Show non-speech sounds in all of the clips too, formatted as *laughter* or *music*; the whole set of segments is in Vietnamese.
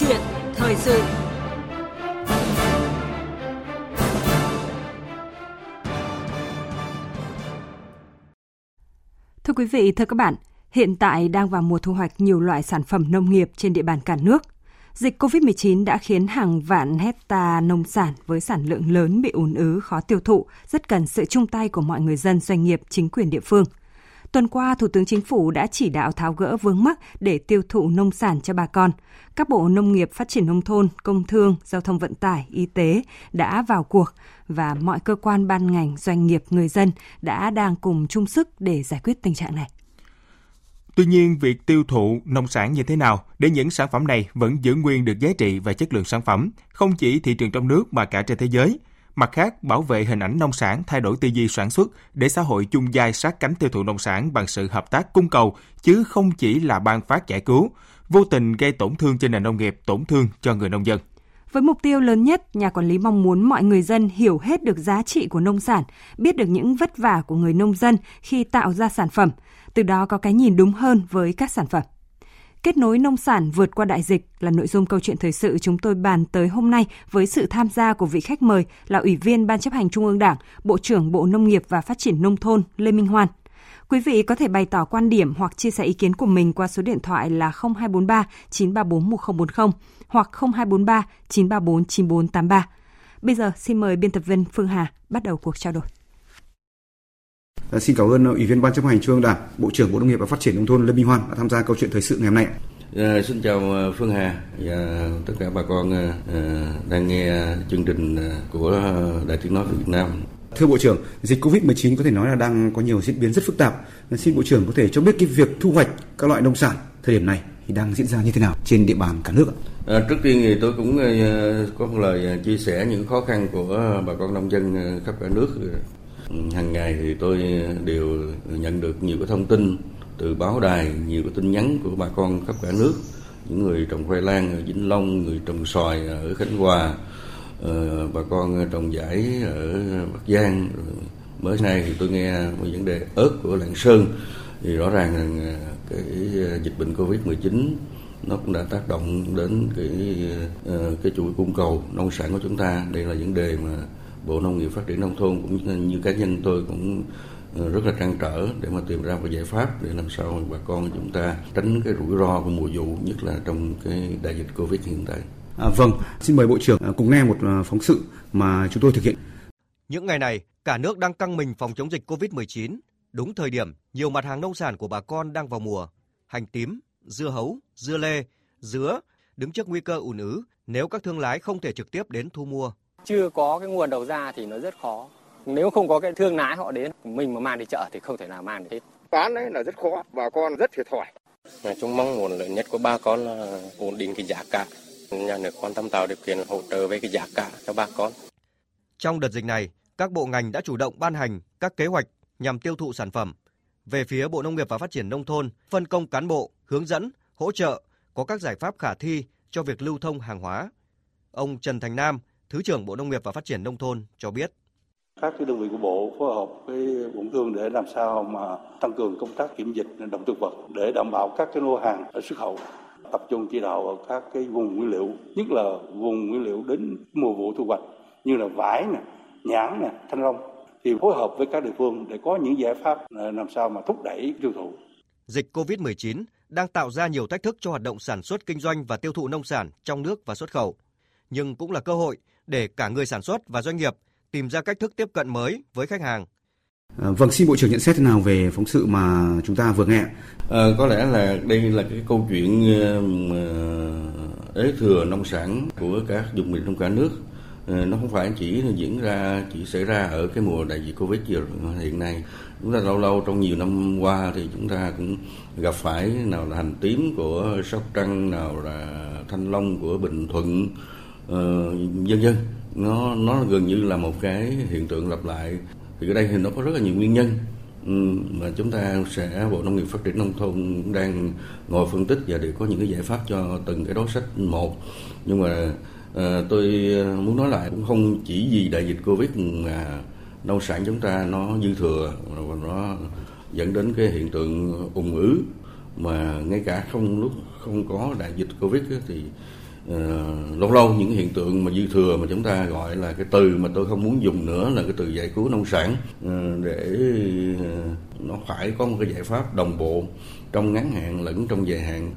chuyện thời sự Thưa quý vị, thưa các bạn, hiện tại đang vào mùa thu hoạch nhiều loại sản phẩm nông nghiệp trên địa bàn cả nước. Dịch COVID-19 đã khiến hàng vạn hecta nông sản với sản lượng lớn bị ùn ứ khó tiêu thụ, rất cần sự chung tay của mọi người dân, doanh nghiệp, chính quyền địa phương – Tuần qua, Thủ tướng Chính phủ đã chỉ đạo tháo gỡ vướng mắc để tiêu thụ nông sản cho bà con. Các bộ nông nghiệp, phát triển nông thôn, công thương, giao thông vận tải, y tế đã vào cuộc và mọi cơ quan ban ngành, doanh nghiệp, người dân đã đang cùng chung sức để giải quyết tình trạng này. Tuy nhiên, việc tiêu thụ nông sản như thế nào để những sản phẩm này vẫn giữ nguyên được giá trị và chất lượng sản phẩm, không chỉ thị trường trong nước mà cả trên thế giới, Mặt khác, bảo vệ hình ảnh nông sản thay đổi tư duy sản xuất để xã hội chung dai sát cánh tiêu thụ nông sản bằng sự hợp tác cung cầu, chứ không chỉ là ban phát giải cứu, vô tình gây tổn thương trên nền nông nghiệp, tổn thương cho người nông dân. Với mục tiêu lớn nhất, nhà quản lý mong muốn mọi người dân hiểu hết được giá trị của nông sản, biết được những vất vả của người nông dân khi tạo ra sản phẩm, từ đó có cái nhìn đúng hơn với các sản phẩm. Kết nối nông sản vượt qua đại dịch là nội dung câu chuyện thời sự chúng tôi bàn tới hôm nay với sự tham gia của vị khách mời là Ủy viên Ban chấp hành Trung ương Đảng, Bộ trưởng Bộ Nông nghiệp và Phát triển Nông thôn Lê Minh Hoan. Quý vị có thể bày tỏ quan điểm hoặc chia sẻ ý kiến của mình qua số điện thoại là 0243 934 1040 hoặc 0243 934 9483. Bây giờ xin mời biên tập viên Phương Hà bắt đầu cuộc trao đổi. À, xin cảm ơn Ủy viên Ban chấp hành Trung ương Đảng, Bộ trưởng Bộ Nông nghiệp và Phát triển nông thôn Lê Minh Hoan đã tham gia câu chuyện thời sự ngày hôm nay. À, xin chào ờ, Phương Hà và tất cả bà con à, đang nghe chương trình của Đài Tiếng nói Việt Nam. Thưa Bộ trưởng, dịch Covid-19 có thể nói là đang có nhiều diễn biến rất phức tạp. Xin Bộ trưởng có thể cho biết cái việc thu hoạch các loại nông sản thời điểm này thì đang diễn ra như thế nào trên địa bàn cả nước ạ? À, trước tiên thì tôi cũng có một lời chia sẻ những khó khăn của bà con nông dân khắp cả nước hàng ngày thì tôi đều nhận được nhiều cái thông tin từ báo đài, nhiều cái tin nhắn của bà con khắp cả nước. Những người trồng khoai lang ở vĩnh long, người trồng xoài ở khánh hòa ờ, bà con trồng vải ở bắc giang. Mới nay thì tôi nghe về vấn đề ớt của lạng sơn. Thì rõ ràng là ờ, cái ờ, dịch bệnh covid 19 nó cũng đã tác động đến cái cái chuỗi cung cầu nông sản của chúng ta. Đây là vấn đề mà Bộ Nông nghiệp Phát triển Nông thôn cũng như cá nhân tôi cũng ờ, rất là trăn trở để mà tìm ra một giải pháp để làm sao bà con chúng ta tránh cái rủi ro của mùa vụ nhất là trong cái đại dịch Covid hiện tại. À, vâng, xin mời Bộ trưởng à, cùng nghe một à, phóng sự mà chúng tôi thực hiện. Những ngày này, cả nước đang căng mình phòng chống dịch Covid-19. Đúng thời điểm, nhiều mặt hàng nông sản của bà con đang vào mùa. Hành tím, dưa hấu, dưa lê, dứa đứng trước nguy cơ ùn ứ nếu các thương lái không thể trực tiếp đến thu mua chưa có cái nguồn đầu ra thì nó rất khó. Nếu không có cái thương lái họ đến mình mà mang đi chợ thì không thể nào mang được hết. Bán đấy là rất khó bà con rất thiệt thòi. Nói chung mong muốn lớn nhất của bà con là ổn định cái giá cả. Nhà nước quan tâm tạo điều kiện hỗ trợ về cái giá cả cho bà con. Trong đợt dịch này các bộ ngành đã chủ động ban hành các kế hoạch nhằm tiêu thụ sản phẩm. Về phía Bộ Nông nghiệp và Phát triển Nông thôn, phân công cán bộ, hướng dẫn, hỗ trợ, có các giải pháp khả thi cho việc lưu thông hàng hóa. Ông Trần Thành Nam, Thứ trưởng Bộ Nông nghiệp và Phát triển Nông thôn cho biết. Các cái đơn vị của Bộ phối hợp với Bộ Thương để làm sao mà tăng cường công tác kiểm dịch động thực vật để đảm bảo các cái lô hàng ở xuất khẩu tập trung chỉ đạo ở các cái vùng nguyên liệu, nhất là vùng nguyên liệu đến mùa vụ thu hoạch như là vải nè, nhãn nè, thanh long thì phối hợp với các địa phương để có những giải pháp làm sao mà thúc đẩy tiêu thụ. Dịch COVID-19 đang tạo ra nhiều thách thức cho hoạt động sản xuất kinh doanh và tiêu thụ nông sản trong nước và xuất khẩu, nhưng cũng là cơ hội để cả người sản xuất và doanh nghiệp tìm ra cách thức tiếp cận mới với khách hàng. À, vâng, xin Bộ trưởng nhận xét thế nào về phóng sự mà chúng ta vừa nghe? À, có lẽ là đây là cái câu chuyện uh, ế thừa nông sản của các vùng miền trong cả nước. Uh, nó không phải chỉ diễn ra chỉ xảy ra ở cái mùa đại dịch Covid hiện nay. Chúng ta lâu lâu trong nhiều năm qua thì chúng ta cũng gặp phải nào là hành tím của Sóc Trăng, nào là thanh long của Bình Thuận, Ờ, dân dân nó nó gần như là một cái hiện tượng lặp lại. Thì ở đây thì nó có rất là nhiều nguyên nhân. Ừ, mà chúng ta sẽ bộ nông nghiệp phát triển nông thôn đang ngồi phân tích và để có những cái giải pháp cho từng cái đối sách một. Nhưng mà à, tôi ờ, muốn nói lại cũng không chỉ vì đại dịch covid mà nông sản chúng ta nó dư thừa và nó dẫn đến cái hiện tượng ủng ứ. Mà ngay cả không lúc không có đại dịch covid thì lâu lâu những hiện tượng mà dư thừa mà chúng ta gọi là cái từ mà tôi không muốn dùng nữa là cái từ giải cứu nông sản để nó phải có một cái giải pháp đồng bộ trong ngắn hạn lẫn trong dài hạn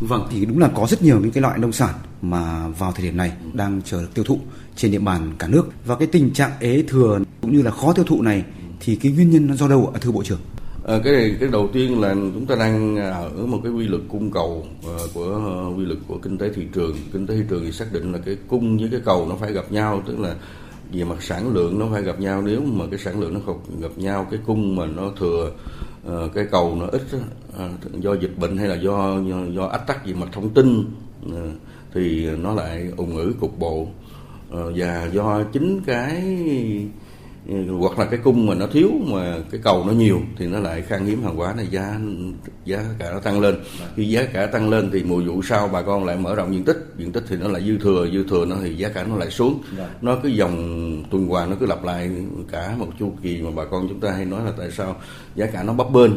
Vâng, thì đúng là có rất nhiều những cái loại nông sản mà vào thời điểm này đang chờ được tiêu thụ trên địa bàn cả nước. Và cái tình trạng ế thừa cũng như là khó tiêu thụ này thì cái nguyên nhân nó do đâu ạ thưa Bộ trưởng? À, cái này cái đầu tiên là chúng ta đang ở một cái quy luật cung cầu uh, của uh, quy luật của kinh tế thị trường. Kinh tế thị trường thì xác định là cái cung với cái cầu nó phải gặp nhau, tức là về mặt sản lượng nó phải gặp nhau nếu mà cái sản lượng nó không gặp nhau cái cung mà nó thừa uh, cái cầu nó ít uh, do dịch bệnh hay là do do, do ách tắc về mặt thông tin uh, thì nó lại ủng ứ cục bộ uh, và do chính cái hoặc là cái cung mà nó thiếu mà cái cầu nó nhiều thì nó lại khan hiếm hàng hóa này giá giá cả nó tăng lên. Khi giá cả tăng lên thì mùa vụ sau bà con lại mở rộng diện tích. Diện tích thì nó lại dư thừa dư thừa nó thì giá cả nó lại xuống. Nó cứ dòng tuần hoàn nó cứ lặp lại cả một chu kỳ mà bà con chúng ta hay nói là tại sao giá cả nó bấp bênh.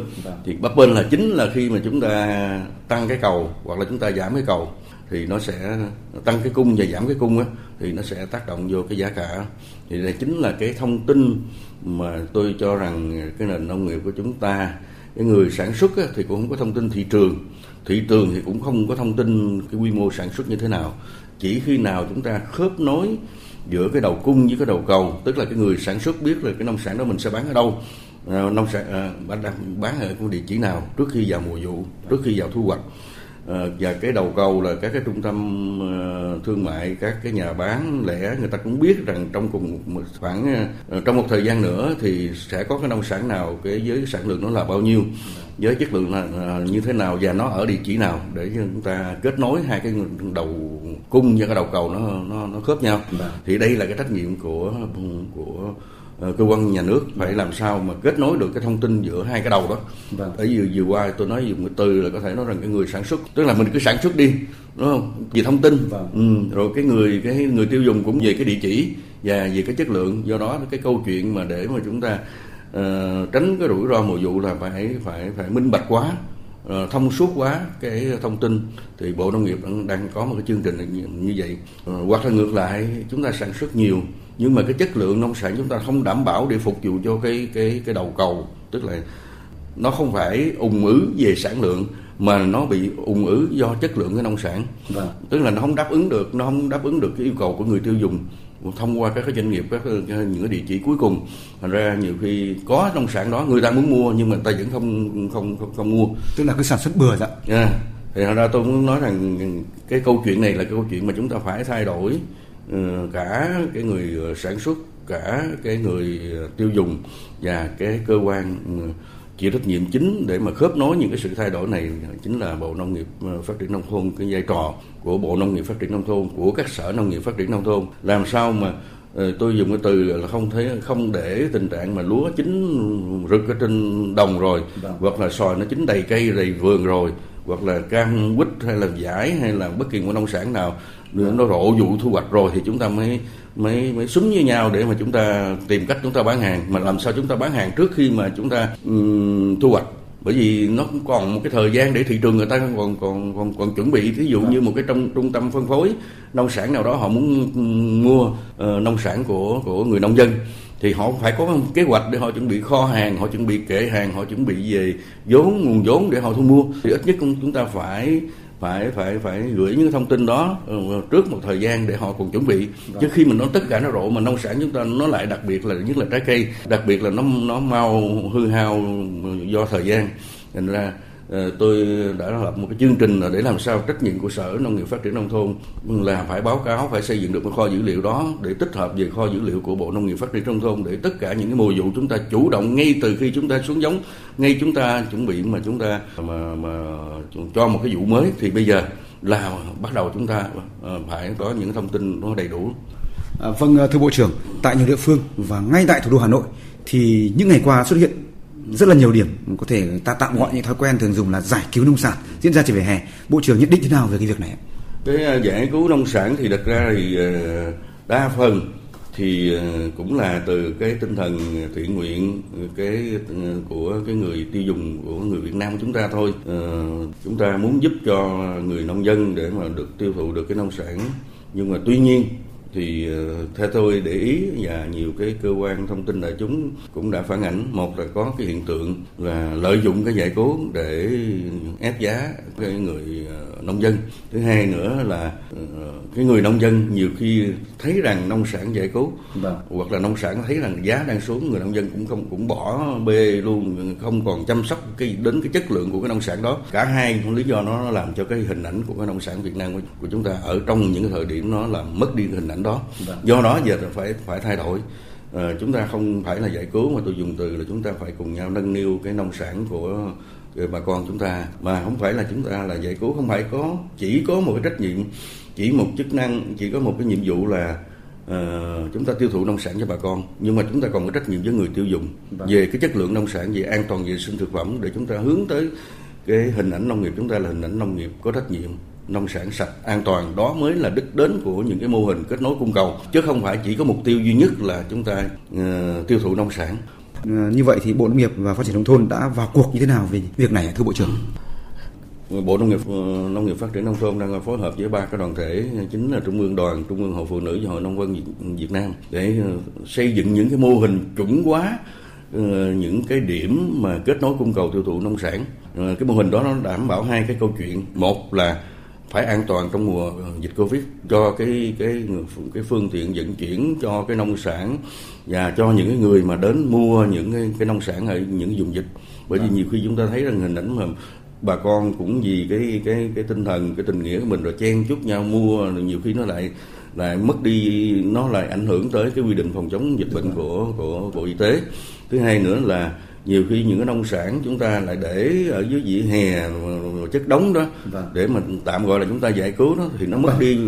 Thì bấp bênh là chính là khi mà chúng ta tăng cái cầu hoặc là chúng ta giảm cái cầu thì nó sẽ tăng cái cung và giảm cái cung á thì nó sẽ tác động vô cái giá cả. Thì đây chính là cái thông tin mà tôi cho rằng cái nền nông nghiệp của chúng ta cái người sản xuất thì cũng không có thông tin thị trường. Thị trường thì cũng không có thông tin cái quy mô sản xuất như thế nào. Chỉ khi nào chúng ta khớp nối giữa cái đầu cung với cái đầu cầu tức là cái người sản xuất biết là cái nông sản đó mình sẽ bán ở đâu à, nông sản à, bán, ở cái địa chỉ nào trước khi vào mùa vụ trước khi vào thu hoạch và cái đầu cầu là các cái trung tâm ờ, thương mại các cái nhà bán lẻ người ta cũng biết rằng trong cùng một khoảng ờ, trong một thời gian nữa thì sẽ có cái nông sản nào cái với sản lượng nó là bao nhiêu với chất lượng là như thế nào và nó ở địa chỉ nào để chúng ta kết nối hai cái đầu cung và cái đầu cầu nó nó nó khớp nhau dạ. thì đây là cái trách nhiệm của của Ờ, cơ quan nhà nước phải làm sao mà kết nối được cái thông tin giữa hai cái đầu đó. Vâng. ở vừa vừa qua tôi nói dùng cái từ là có thể nói rằng cái người sản xuất tức là mình cứ sản xuất đi đúng không? Về thông tin. Vâng. ừ, rồi cái người cái người tiêu dùng cũng về cái địa chỉ và về cái chất lượng. Do đó cái câu chuyện mà để mà chúng ta uh, tránh cái rủi ro mùa vụ là phải phải phải minh bạch quá uh, thông suốt quá cái thông tin. Thì bộ nông nghiệp đang, có một cái chương trình như, như vậy. Uh, hoặc là ngược lại chúng ta sản xuất nhiều nhưng mà cái chất lượng nông sản chúng ta không đảm bảo để phục vụ cho cái cái cái đầu cầu. Tức là nó không phải ủng ứ về sản lượng mà nó bị ủng ứ do chất lượng cái nông sản. Vâng. tức là nó không đáp ứng được nó không đáp ứng được cái yêu cầu của người tiêu dùng thông qua các cái doanh nghiệp các những cái địa chỉ cuối cùng. Thành ra nhiều khi có nông sản đó người ta muốn mua nhưng mà người ta vẫn không không không, không mua. Tức là cái sản xuất bừa đó. À, thì ra tôi muốn nói rằng cái câu chuyện này là cái câu chuyện mà chúng ta phải thay đổi cả cái người ờ, sản xuất cả cái người ờ, tiêu dùng và cái cơ quan chịu trách nhiệm chính để mà khớp nối những cái sự thay đổi này chính là Bộ Nông nghiệp Phát triển Nông thôn cái vai trò của Bộ Nông nghiệp Phát triển Nông thôn của các sở nông nghiệp phát triển nông thôn làm sao mà tôi dùng cái từ là không thấy không để tình trạng mà lúa chín rực ở trên đồng rồi Đúng. Vâng. hoặc là xoài nó chín đầy cây đầy vườn rồi hoặc là cam quýt hay là giải hay là bất kỳ một nông sản nào nó rộ vụ thu hoạch rồi thì chúng ta mới mới mới súng với nhau để mà chúng ta tìm cách chúng ta bán hàng. Mà làm sao chúng ta bán hàng trước khi mà chúng ta um, thu hoạch? Bởi vì nó cũng còn một cái thời gian để thị trường người ta còn còn còn còn chuẩn bị. Ví dụ như một cái trong trung tâm phân phối nông sản nào đó họ muốn mua uh, nông sản của của người nông dân thì họ phải có một kế hoạch để họ chuẩn bị kho hàng họ chuẩn bị kệ hàng họ chuẩn bị về vốn nguồn vốn để họ thu mua. Thì ít nhất cũng chúng ta phải phải phải phải gửi những thông tin đó ừ, trước một thời gian để họ cùng chuẩn bị. Chứ khi mà nó tất cả nó rộ mà nông sản chúng ta nó lại đặc biệt là nhất là trái cây đặc biệt là nó nó mau hư hao do thời gian. Thành ra Ờ, Ờ, tôi đã lập một cái chương trình để làm sao trách nhiệm của sở nông nghiệp phát triển nông thôn là phải báo cáo phải xây dựng được một kho dữ liệu đó để tích hợp về kho dữ liệu của bộ nông nghiệp phát triển nông thôn để tất cả những cái mùa vụ chúng ta chủ động ngay từ khi chúng ta xuống giống ngay chúng ta chuẩn bị mà chúng ta mà mà cho một cái vụ mới thì bây giờ là bắt đầu chúng ta ờ, phải có những thông tin nó đầy đủ. À, vâng à, thưa bộ trưởng, tại nhiều địa phương và ngay tại thủ đô Hà Nội thì những ngày qua xuất hiện rất là nhiều điểm có thể ta tạm gọi những thói quen thường dùng là giải cứu nông sản, diễn ra trên vỉa hè. Bộ trưởng nhận định thế nào về cái việc này cái ờ, giải cứu nông sản thì đặt ra thì ờ, đa phần thì ờ, cũng là từ cái tinh thần thiện nguyện cái của cái người tiêu dùng, của người Việt Nam chúng ta thôi. Chúng ta muốn giúp cho người nông dân để mà được tiêu thụ được cái nông sản. Nhưng mà tuy nhiên thì ờ, theo tôi để ý và nhiều cái cơ quan thông tin đại chúng cũng đã phản ảnh một là có cái hiện tượng là lợi dụng cái giải cứu để ép giá cái người ờ, nông dân. Thứ hai nữa là ờ, cái người nông dân nhiều khi thấy rằng nông sản giải cứu Vâng. hoặc là nông sản thấy rằng giá đang xuống người nông dân cũng không cũng bỏ bê luôn không còn chăm sóc cái đến cái chất lượng của cái nông sản đó. Cả hai lý do nó làm cho cái hình ảnh của cái nông sản Việt Nam của, chúng ta ở trong những cái thời điểm nó làm mất đi hình ảnh đó. Vâng. do đó giờ phải phải thay đổi. Ờ, chúng ta không phải là giải cứu mà tôi dùng từ là chúng ta phải cùng nhau nâng niu cái nông sản của bà con chúng ta. Mà không phải là chúng ta là giải cứu không phải có chỉ có một cái trách nhiệm chỉ một chức năng chỉ có một cái nhiệm vụ là ờ, chúng ta tiêu thụ nông sản cho bà con. Nhưng mà chúng ta còn có trách nhiệm với người tiêu dùng Vâng. về cái chất lượng nông sản về an toàn vệ sinh thực phẩm để chúng ta hướng tới cái hình ảnh nông nghiệp. Chúng ta là hình ảnh nông nghiệp có trách nhiệm nông sản sạch an toàn đó mới là đích đến của những cái mô hình kết nối cung cầu chứ không phải chỉ có mục tiêu duy nhất là chúng ta ờ, tiêu thụ nông sản Ờ, Như vậy thì Bộ Nông nghiệp và Phát triển nông thôn đã vào cuộc như thế nào về việc này thưa Bộ trưởng? Bộ Nông nghiệp ờ, Nông nghiệp Phát triển nông thôn đang phối hợp với ba cái đoàn thể chính là Trung ương Đoàn, Trung ương Hội Phụ nữ và Hội Nông dân Việt, Nam để xây dựng những cái mô hình chuẩn hóa những cái điểm mà kết nối cung cầu tiêu thụ nông sản. Cái mô hình đó nó đảm bảo hai cái câu chuyện. Một là phải an toàn trong mùa ờ, dịch Covid cho cái cái cái phương tiện vận chuyển cho cái nông sản và cho những cái người mà đến mua những cái, cái nông sản ở những vùng dịch. Bởi vì nhiều khi chúng ta thấy rằng hình ảnh mà bà con cũng vì cái cái cái tinh thần cái tình nghĩa của mình rồi chen chúc nhau mua rồi nhiều khi nó lại lại mất đi nó lại ảnh hưởng tới cái quy định phòng chống dịch bệnh của của bộ y tế. Thứ hai nữa là nhiều khi những cái nông sản chúng ta lại để ở dưới vỉa hè chất đống đó Vâng. để mà tạm gọi là chúng ta giải cứu đó thì nó mất đi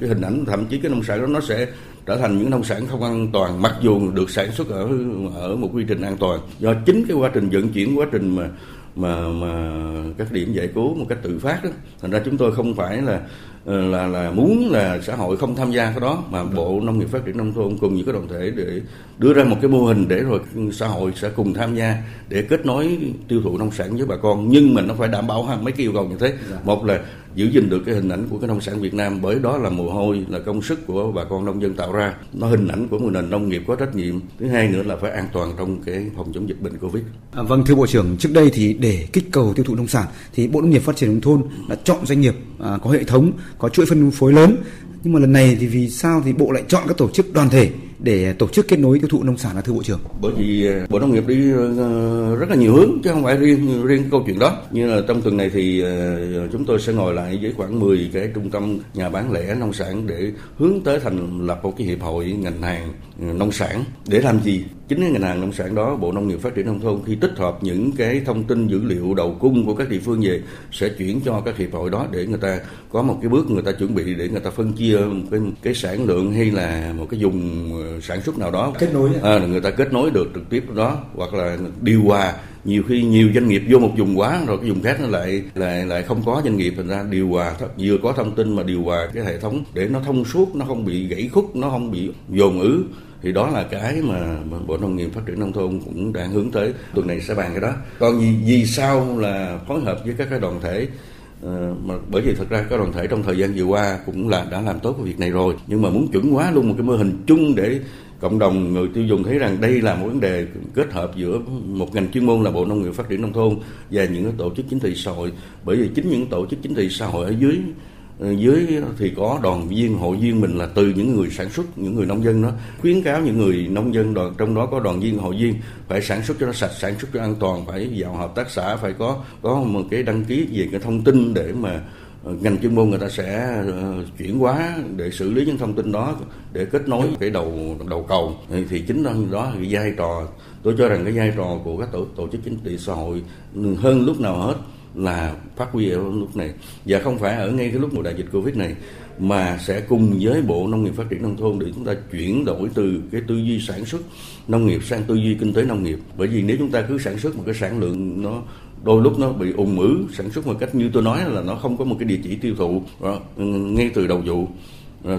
cái hình ảnh thậm chí cái nông sản đó nó sẽ trở thành những nông sản không an toàn mặc dù được sản xuất ở ở một quy trình an toàn do chính cái quá trình vận chuyển quá trình mà mà mà các điểm giải cứu một cách tự phát đó. Thành ra chúng tôi không phải là ờ, là là muốn là xã hội không tham gia cái đó mà bộ nông nghiệp phát triển nông thôn cùng những cái đoàn thể để đưa ra một cái mô hình để rồi xã hội sẽ cùng tham gia để kết nối tiêu thụ nông sản với bà con. Nhưng mà nó phải đảm bảo mấy cái yêu cầu như thế. Một là giữ gìn được cái hình ảnh của cái nông sản Việt Nam bởi đó là mồ hôi là công sức của bà con nông dân tạo ra. Nó hình ảnh của một nền nông nghiệp có trách nhiệm. Thứ hai nữa là phải an toàn trong cái phòng chống dịch bệnh Covid. À, vâng thưa Bộ trưởng, trước đây thì để kích cầu tiêu thụ nông sản thì Bộ Nông nghiệp Phát triển nông thôn đã chọn doanh nghiệp à, có hệ thống, có chuỗi phân phối lớn. Nhưng mà lần này thì vì sao thì Bộ lại chọn các tổ chức đoàn thể để tổ chức kết nối tiêu thụ nông sản là thưa Bộ trưởng? bởi vì ờ, bộ nông nghiệp đi ờ, rất là nhiều hướng, chứ không phải riêng riêng cái câu chuyện đó. Như là trong tuần này thì ờ, chúng tôi sẽ ngồi lại với khoảng 10 cái trung tâm nhà bán lẻ nông sản để hướng tới thành lập một cái hiệp hội ngành hàng nông sản. Để làm gì? Chính cái ngành hàng nông sản đó bộ nông nghiệp phát triển nông thôn khi tích hợp những cái thông tin dữ liệu đầu cung của các địa phương về sẽ chuyển cho các hiệp hội đó để người ta có một cái bước người ta chuẩn bị để người ta phân chia một cái cái sản lượng hay là một cái vùng ờ, sản xuất nào đó. Kết nối à, người ta kết nối được trực tiếp đó hoặc là điều hòa. Nhiều khi nhiều doanh nghiệp vô một vùng quá rồi cái vùng khác nó lại lại lại không có doanh nghiệp thành ra điều hòa vừa có thông tin mà điều hòa cái hệ thống để nó thông suốt nó không bị gãy khúc nó không bị dồn ứ thì đó là cái mà bộ nông nghiệp phát triển nông thôn cũng đang hướng tới. Tuần này sẽ bàn cái đó. Còn vì vì sao là phối hợp với các cái đoàn thể ờ, mà bởi vì thật ra các đoàn thể trong thời gian vừa qua cũng là, đã làm tốt cái việc này rồi. Nhưng mà muốn chuẩn hóa luôn một cái mô hình chung để cộng đồng người tiêu dùng thấy rằng đây là một vấn đề kết hợp giữa một ngành chuyên môn là bộ nông nghiệp phát triển nông thôn và những cái tổ chức chính trị xã hội. Bởi vì chính những tổ chức chính trị xã hội ở dưới Ờ, dưới thì có đoàn viên hội viên mình là từ những người sản xuất những người nông dân đó khuyến cáo những người nông dân đoàn trong đó có đoàn viên hội viên phải sản xuất cho nó sạch sản xuất cho an toàn phải vào hợp tác xã phải có có một cái đăng ký về cái thông tin để mà ờ, ngành chuyên môn người ta sẽ ờ, chuyển hóa để xử lý những thông tin đó để kết nối cái đầu đầu cầu. Thì, thì chính đó đó là cái vai trò. Tôi cho rằng cái vai trò của các tổ tổ chức chính trị xã hội hơn lúc nào hết là phát huy ở lúc này. Và không phải ở ngay cái lúc mùa đại dịch covid này mà sẽ cùng với bộ nông nghiệp phát triển nông thôn để chúng ta chuyển đổi từ cái tư duy sản xuất nông nghiệp sang tư duy kinh tế nông nghiệp. Bởi vì nếu chúng ta cứ sản xuất một cái sản lượng nó đôi lúc nó bị ùn ứ sản xuất một cách như tôi nói là nó không có một cái địa chỉ tiêu thụ đó, ngay từ đầu vụ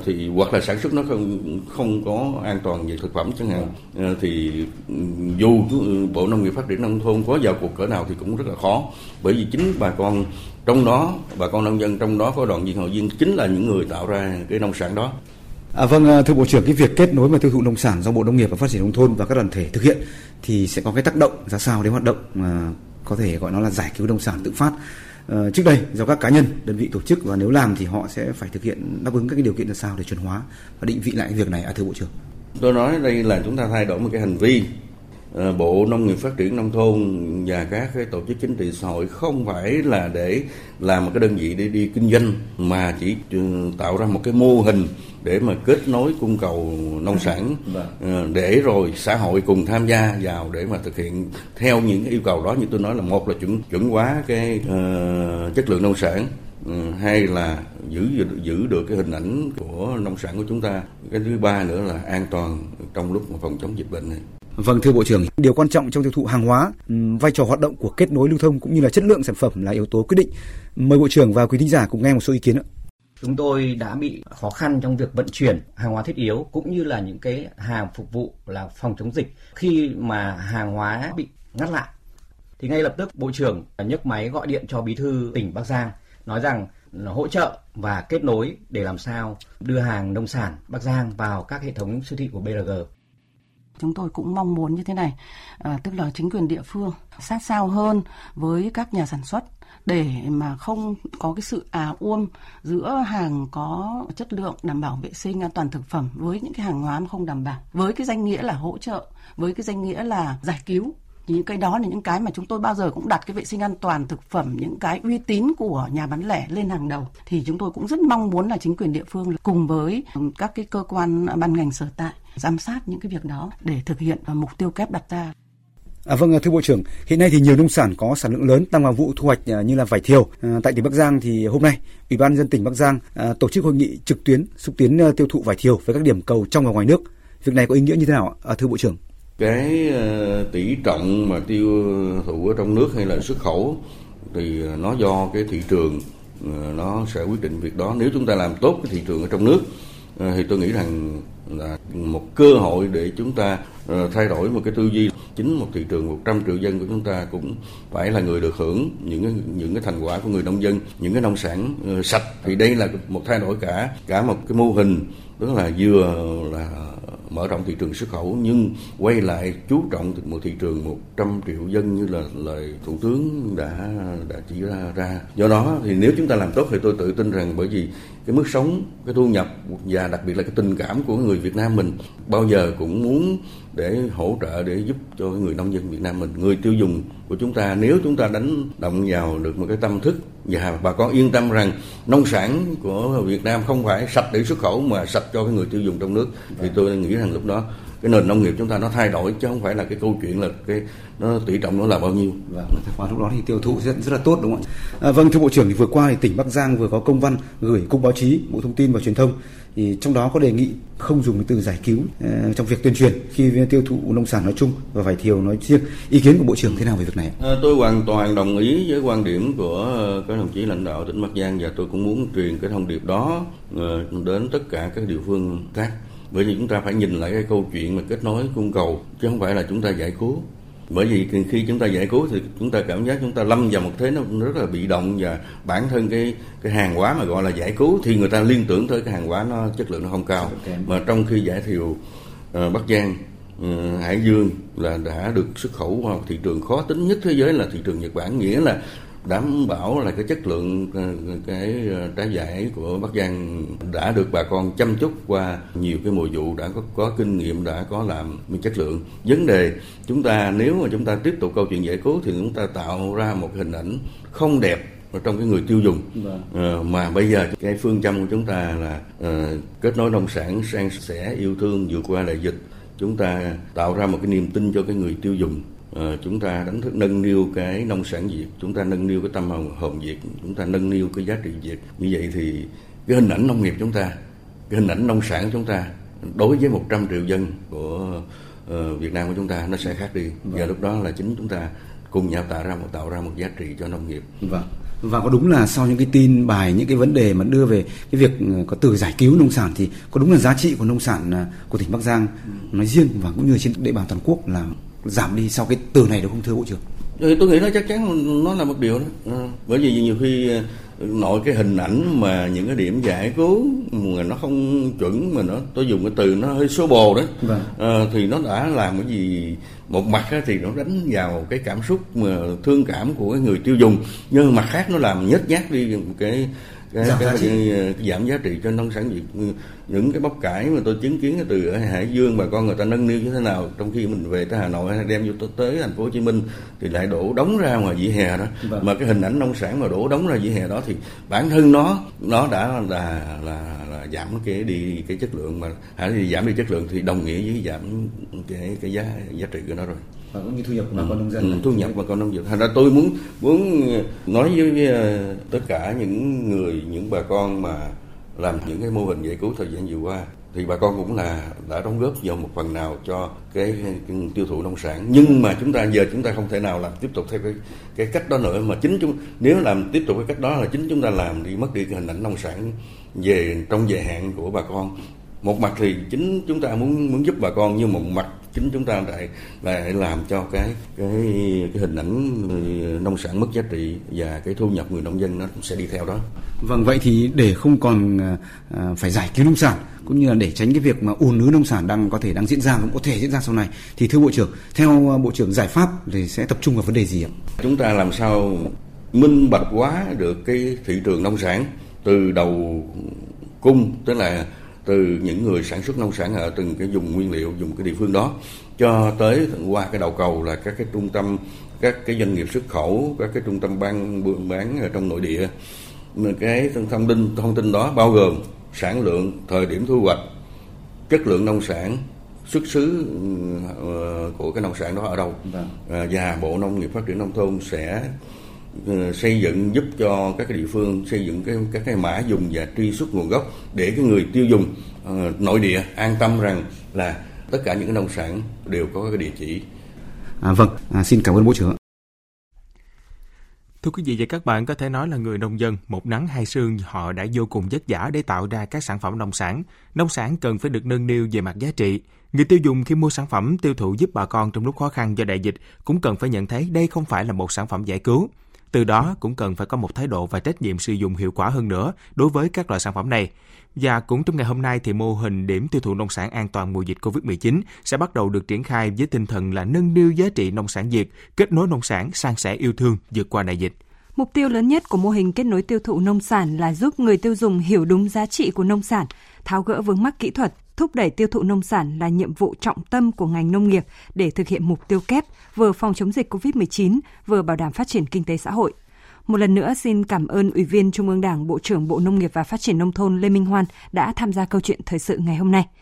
thì hoặc là sản xuất nó không không có an toàn về thực phẩm chẳng hạn. Ờ, thì ừ, dù bộ nông nghiệp phát triển nông thôn có vào cuộc cỡ nào thì cũng rất là khó. Bởi vì chính bà con trong đó bà con nông dân trong đó có đoàn viên hội viên chính là những người tạo ra cái nông sản đó. À, vâng thưa bộ trưởng cái việc kết nối và tiêu thụ nông sản do bộ nông nghiệp và phát triển nông thôn và các đoàn thể thực hiện thì sẽ có cái tác động ra sao đến hoạt động mà có thể gọi nó là giải cứu nông sản tự phát uh, trước đây do các cá nhân đơn vị tổ chức và nếu làm thì họ sẽ phải thực hiện đáp ứng các cái điều kiện ra sao để chuẩn hóa và định vị lại việc này. À thưa bộ trưởng. Tôi nói đây là chúng ta thay đổi một cái hành vi Bộ Nông nghiệp Phát triển Nông thôn và các cái tổ chức chính trị xã hội không phải là để làm một cái đơn vị để đi kinh doanh mà chỉ ừ, tạo ra một cái mô hình để mà kết nối cung cầu nông sản *laughs* vâng. ờ, để rồi xã hội cùng tham gia vào để mà thực hiện theo những yêu cầu đó như tôi nói là một là chuẩn chuẩn hóa cái uh, chất lượng nông sản hay là giữ giữ được cái hình ảnh của nông sản của chúng ta cái thứ ba nữa là an toàn trong lúc mà phòng chống dịch bệnh này Vâng thưa Bộ trưởng, điều quan trọng trong tiêu thụ hàng hóa, vai trò hoạt động của kết nối lưu thông cũng như là chất lượng sản phẩm là yếu tố quyết định. Mời Bộ trưởng và quý thính giả cùng nghe một số ý kiến ạ. Chúng tôi đã bị khó khăn trong việc vận chuyển hàng hóa thiết yếu cũng như là những cái hàng phục vụ là phòng chống dịch khi mà hàng hóa bị ngắt lại. Thì ngay lập tức Bộ trưởng nhấc máy gọi điện cho Bí thư tỉnh Bắc Giang nói rằng hỗ trợ và kết nối để làm sao đưa hàng nông sản Bắc Giang vào các hệ thống siêu thị của BRG. Chúng tôi cũng mong muốn như thế này, à, tức là chính quyền địa phương sát sao hơn với các nhà sản xuất để mà không có cái sự à uôm giữa hàng có chất lượng đảm bảo vệ sinh an toàn thực phẩm với những cái hàng hóa mà không đảm bảo với cái danh nghĩa là hỗ trợ với cái danh nghĩa là giải cứu thì những cái đó là những cái mà chúng tôi bao giờ cũng đặt cái vệ sinh an toàn thực phẩm những cái uy tín của nhà bán lẻ lên hàng đầu thì chúng tôi cũng rất mong muốn là chính quyền địa phương cùng với các cái cơ quan ban ngành sở tại giám sát những cái việc đó để thực hiện mục tiêu kép đặt ra À, vâng thưa bộ trưởng, hiện nay thì nhiều nông sản có sản lượng lớn tăng vào vụ thu hoạch à, như là vải thiều. À, tại tỉnh Bắc Giang thì hôm nay Ủy ban dân tỉnh Bắc Giang à, tổ chức hội nghị trực tuyến xúc tiến à, tiêu thụ vải thiều với các điểm cầu trong và ngoài nước. Việc này có ý nghĩa như thế nào à, thưa bộ trưởng? Cái ờ, tỷ trọng mà tiêu thụ ở trong nước hay là xuất khẩu thì nó do cái thị trường ờ, nó sẽ quyết định việc đó. Nếu chúng ta làm tốt cái thị trường ở trong nước ờ, thì tôi nghĩ rằng là một cơ hội để chúng ta thay đổi một cái tư duy chính một thị trường 100 triệu dân của chúng ta cũng phải là người được hưởng những cái, những cái thành quả của người nông dân những cái nông sản sạch thì đây là một thay đổi cả cả một cái mô hình tức là vừa là mở rộng thị trường xuất khẩu, nhưng quay lại chú trọng một thị trường 100 triệu dân như là lời thủ tướng đã đã chỉ ra ra. Do đó thì nếu chúng ta làm tốt thì tôi tự tin rằng bởi vì cái mức sống, cái thu nhập và đặc biệt là cái tình cảm của người Việt Nam mình bao giờ cũng muốn để hỗ trợ để giúp cho người nông dân Việt Nam mình. Người tiêu dùng của chúng ta nếu chúng ta đánh động vào được một cái tâm thức và bà con yên tâm rằng nông sản của Việt Nam không phải sạch để xuất khẩu mà sạch cho cái người tiêu dùng trong nước thì tôi nghĩ rằng lúc đó cái nền nông nghiệp chúng ta nó thay đổi chứ không phải là cái câu chuyện là cái nó tỷ trọng nó là bao nhiêu. Vâng, qua lúc đó thì tiêu thụ rất rất là tốt đúng không ạ? À, vâng thưa bộ trưởng thì vừa qua thì tỉnh Bắc Giang vừa có công văn gửi cục báo chí, bộ thông tin và truyền thông thì trong đó có đề nghị không dùng cái từ giải cứu uh, trong việc tuyên truyền khi tiêu thụ nông sản nói chung và vải thiều nói riêng. Ý kiến của bộ trưởng thế nào về việc này? À, tôi hoàn toàn đồng ý với quan điểm của các đồng chí lãnh đạo tỉnh Bắc Giang và tôi cũng muốn truyền cái thông điệp đó uh, đến tất cả các địa phương khác bởi vì chúng ta phải nhìn lại cái câu chuyện mà kết nối cung cầu chứ không phải là chúng ta giải cứu. Bởi vì khi chúng ta giải cứu thì chúng ta cảm giác chúng ta lâm vào một thế nó rất là bị động và bản thân cái cái hàng hóa mà gọi là giải cứu thì người ta liên tưởng tới cái hàng hóa nó chất lượng nó không cao. Mà trong khi giải thiều uh, Bắc Giang uh, Hải Dương là đã được xuất khẩu vào thị trường khó tính nhất thế giới là thị trường Nhật Bản nghĩa là đảm bảo là cái chất lượng ờ, cái ờ, trái vải của Bắc Giang đã được bà con chăm chút qua nhiều cái mùa vụ đã có có kinh nghiệm đã có làm chất lượng. Vấn đề chúng ta nếu mà chúng ta tiếp tục câu chuyện giải cứu thì chúng ta tạo ra một hình ảnh không đẹp trong cái người tiêu dùng. Vâng. à, mà bây giờ cái phương châm của chúng ta là à, kết nối nông sản sang sẻ yêu thương vượt qua đại dịch. Chúng ta tạo ra một cái niềm tin cho cái người tiêu dùng. uh, chúng ta đánh thức nâng niu cái nông sản việt chúng ta nâng niu cái tâm hồn, hồn việt chúng ta nâng niu cái giá trị việt. Như vậy thì cái hình ảnh nông nghiệp chúng ta cái hình ảnh nông sản của chúng ta đối với 100 triệu dân của uh, Việt Nam của chúng ta nó sẽ khác đi. Vâng. và lúc đó là chính chúng ta cùng nhau tạo ra một tạo ra một giá trị cho nông nghiệp. Vâng. Và có đúng là sau những cái tin bài những cái vấn đề mà đưa về cái việc ừ, có từ giải cứu nông sản thì có đúng là giá trị của nông sản à, của tỉnh Bắc Giang nói riêng và cũng như trên địa bàn toàn quốc là giảm đi sau cái từ này được không thưa bộ trưởng? Ừ, tôi nghĩ nó chắc chắn nó là một điều đó. À, bởi vì nhiều khi ờ, nội cái hình ảnh mà những cái điểm giải cứu mà nó không chuẩn mà nó tôi dùng cái từ nó hơi số bồ đó vâng. à, thì nó đã làm cái gì một mặt thì nó đánh vào cái cảm xúc mà thương cảm của cái người tiêu dùng nhưng mặt khác nó làm nhếch nhác đi cái cái, giảm, cái, giá trị. cái, cái giảm giá trị cho nông sản Việt những cái bắp cải mà tôi chứng kiến từ ở Hải Dương bà con người ta nâng niu như thế nào trong khi mình về tới Hà Nội hay đem vô tới thành phố Hồ Chí Minh thì lại đổ đóng ra ngoài vỉa hè đó vâng. mà cái hình ảnh nông sản mà đổ đóng ra vỉa hè đó thì bản thân nó nó đã là, là giảm cái đi cái chất lượng mà thì giảm đi chất lượng thì đồng nghĩa với giảm cái cái giá giá trị của nó rồi. Và cũng như thu nhập của bà con nông dân. Ừ, thu nhập bà con nông dân. Thành ra tôi muốn muốn nói với, với ờ, tất cả những người những bà con mà làm những cái mô hình giải cứu thời gian vừa qua thì bà con cũng là đã đóng góp vào một phần nào cho cái, cái tiêu thụ nông sản. Nhưng mà chúng ta giờ chúng ta không thể nào làm tiếp tục theo cái cái cách đó nữa. Mà chính chúng nếu làm tiếp tục cái cách đó là chính chúng ta làm đi mất đi cái hình ảnh nông sản về trong dài hạn của bà con. Một mặt thì chính chúng ta muốn muốn giúp bà con nhưng một mặt chính chúng ta lại lại làm cho cái cái cái hình ảnh nông sản mất giá trị và cái thu nhập người nông dân nó cũng sẽ đi theo đó. Vâng vậy thì để không còn à, phải giải cứu nông sản cũng như là để tránh cái việc mà ùn ứ nông sản đang có thể đang diễn ra cũng có thể diễn ra sau này thì thưa bộ trưởng theo bộ trưởng giải pháp thì sẽ tập trung vào vấn đề gì ạ? Chúng ta làm sao minh bạch hóa được cái thị trường nông sản từ đầu cung tức là từ những người sản xuất nông sản ở từng cái vùng nguyên liệu dùng cái địa phương đó cho tới qua cái đầu cầu là các cái trung tâm các cái doanh nghiệp xuất khẩu các cái trung tâm ban buôn bán ở trong nội địa cái thông tin thông tin đó bao gồm sản lượng thời điểm thu hoạch chất lượng nông sản xuất xứ ờ, của cái nông sản đó ở đâu vâng. À, và bộ nông nghiệp phát triển nông thôn sẽ xây dựng giúp cho các cái địa phương xây dựng cái các cái mã dùng và truy xuất nguồn gốc để cái người tiêu dùng uh, nội địa an tâm rằng là tất cả những cái nông sản đều có cái địa chỉ. À, vâng, à, xin cảm ơn bộ trưởng. Thưa quý vị và các bạn, có thể nói là người nông dân, một nắng hai sương họ đã vô cùng vất vả để tạo ra các sản phẩm nông sản. Nông sản cần phải được nâng niu về mặt giá trị. Người tiêu dùng khi mua sản phẩm tiêu thụ giúp bà con trong lúc khó khăn do đại dịch cũng cần phải nhận thấy đây không phải là một sản phẩm giải cứu. Từ đó cũng cần phải có một thái độ và trách nhiệm sử dụng hiệu quả hơn nữa đối với các loại sản phẩm này. Và cũng trong ngày hôm nay thì mô hình điểm tiêu thụ nông sản an toàn mùa dịch Covid-19 sẽ bắt đầu được triển khai với tinh thần là nâng niu giá trị nông sản Việt, kết nối nông sản, san sẻ yêu thương vượt qua đại dịch. Mục tiêu lớn nhất của mô hình kết nối tiêu thụ nông sản là giúp người tiêu dùng hiểu đúng giá trị của nông sản, tháo gỡ vướng mắc kỹ thuật, thúc đẩy tiêu thụ nông sản là nhiệm vụ trọng tâm của ngành nông nghiệp để thực hiện mục tiêu kép vừa phòng chống dịch COVID-19, vừa bảo đảm phát triển kinh tế xã hội. Một lần nữa xin cảm ơn Ủy viên Trung ương Đảng, Bộ trưởng Bộ Nông nghiệp và Phát triển Nông thôn Lê Minh Hoan đã tham gia câu chuyện thời sự ngày hôm nay.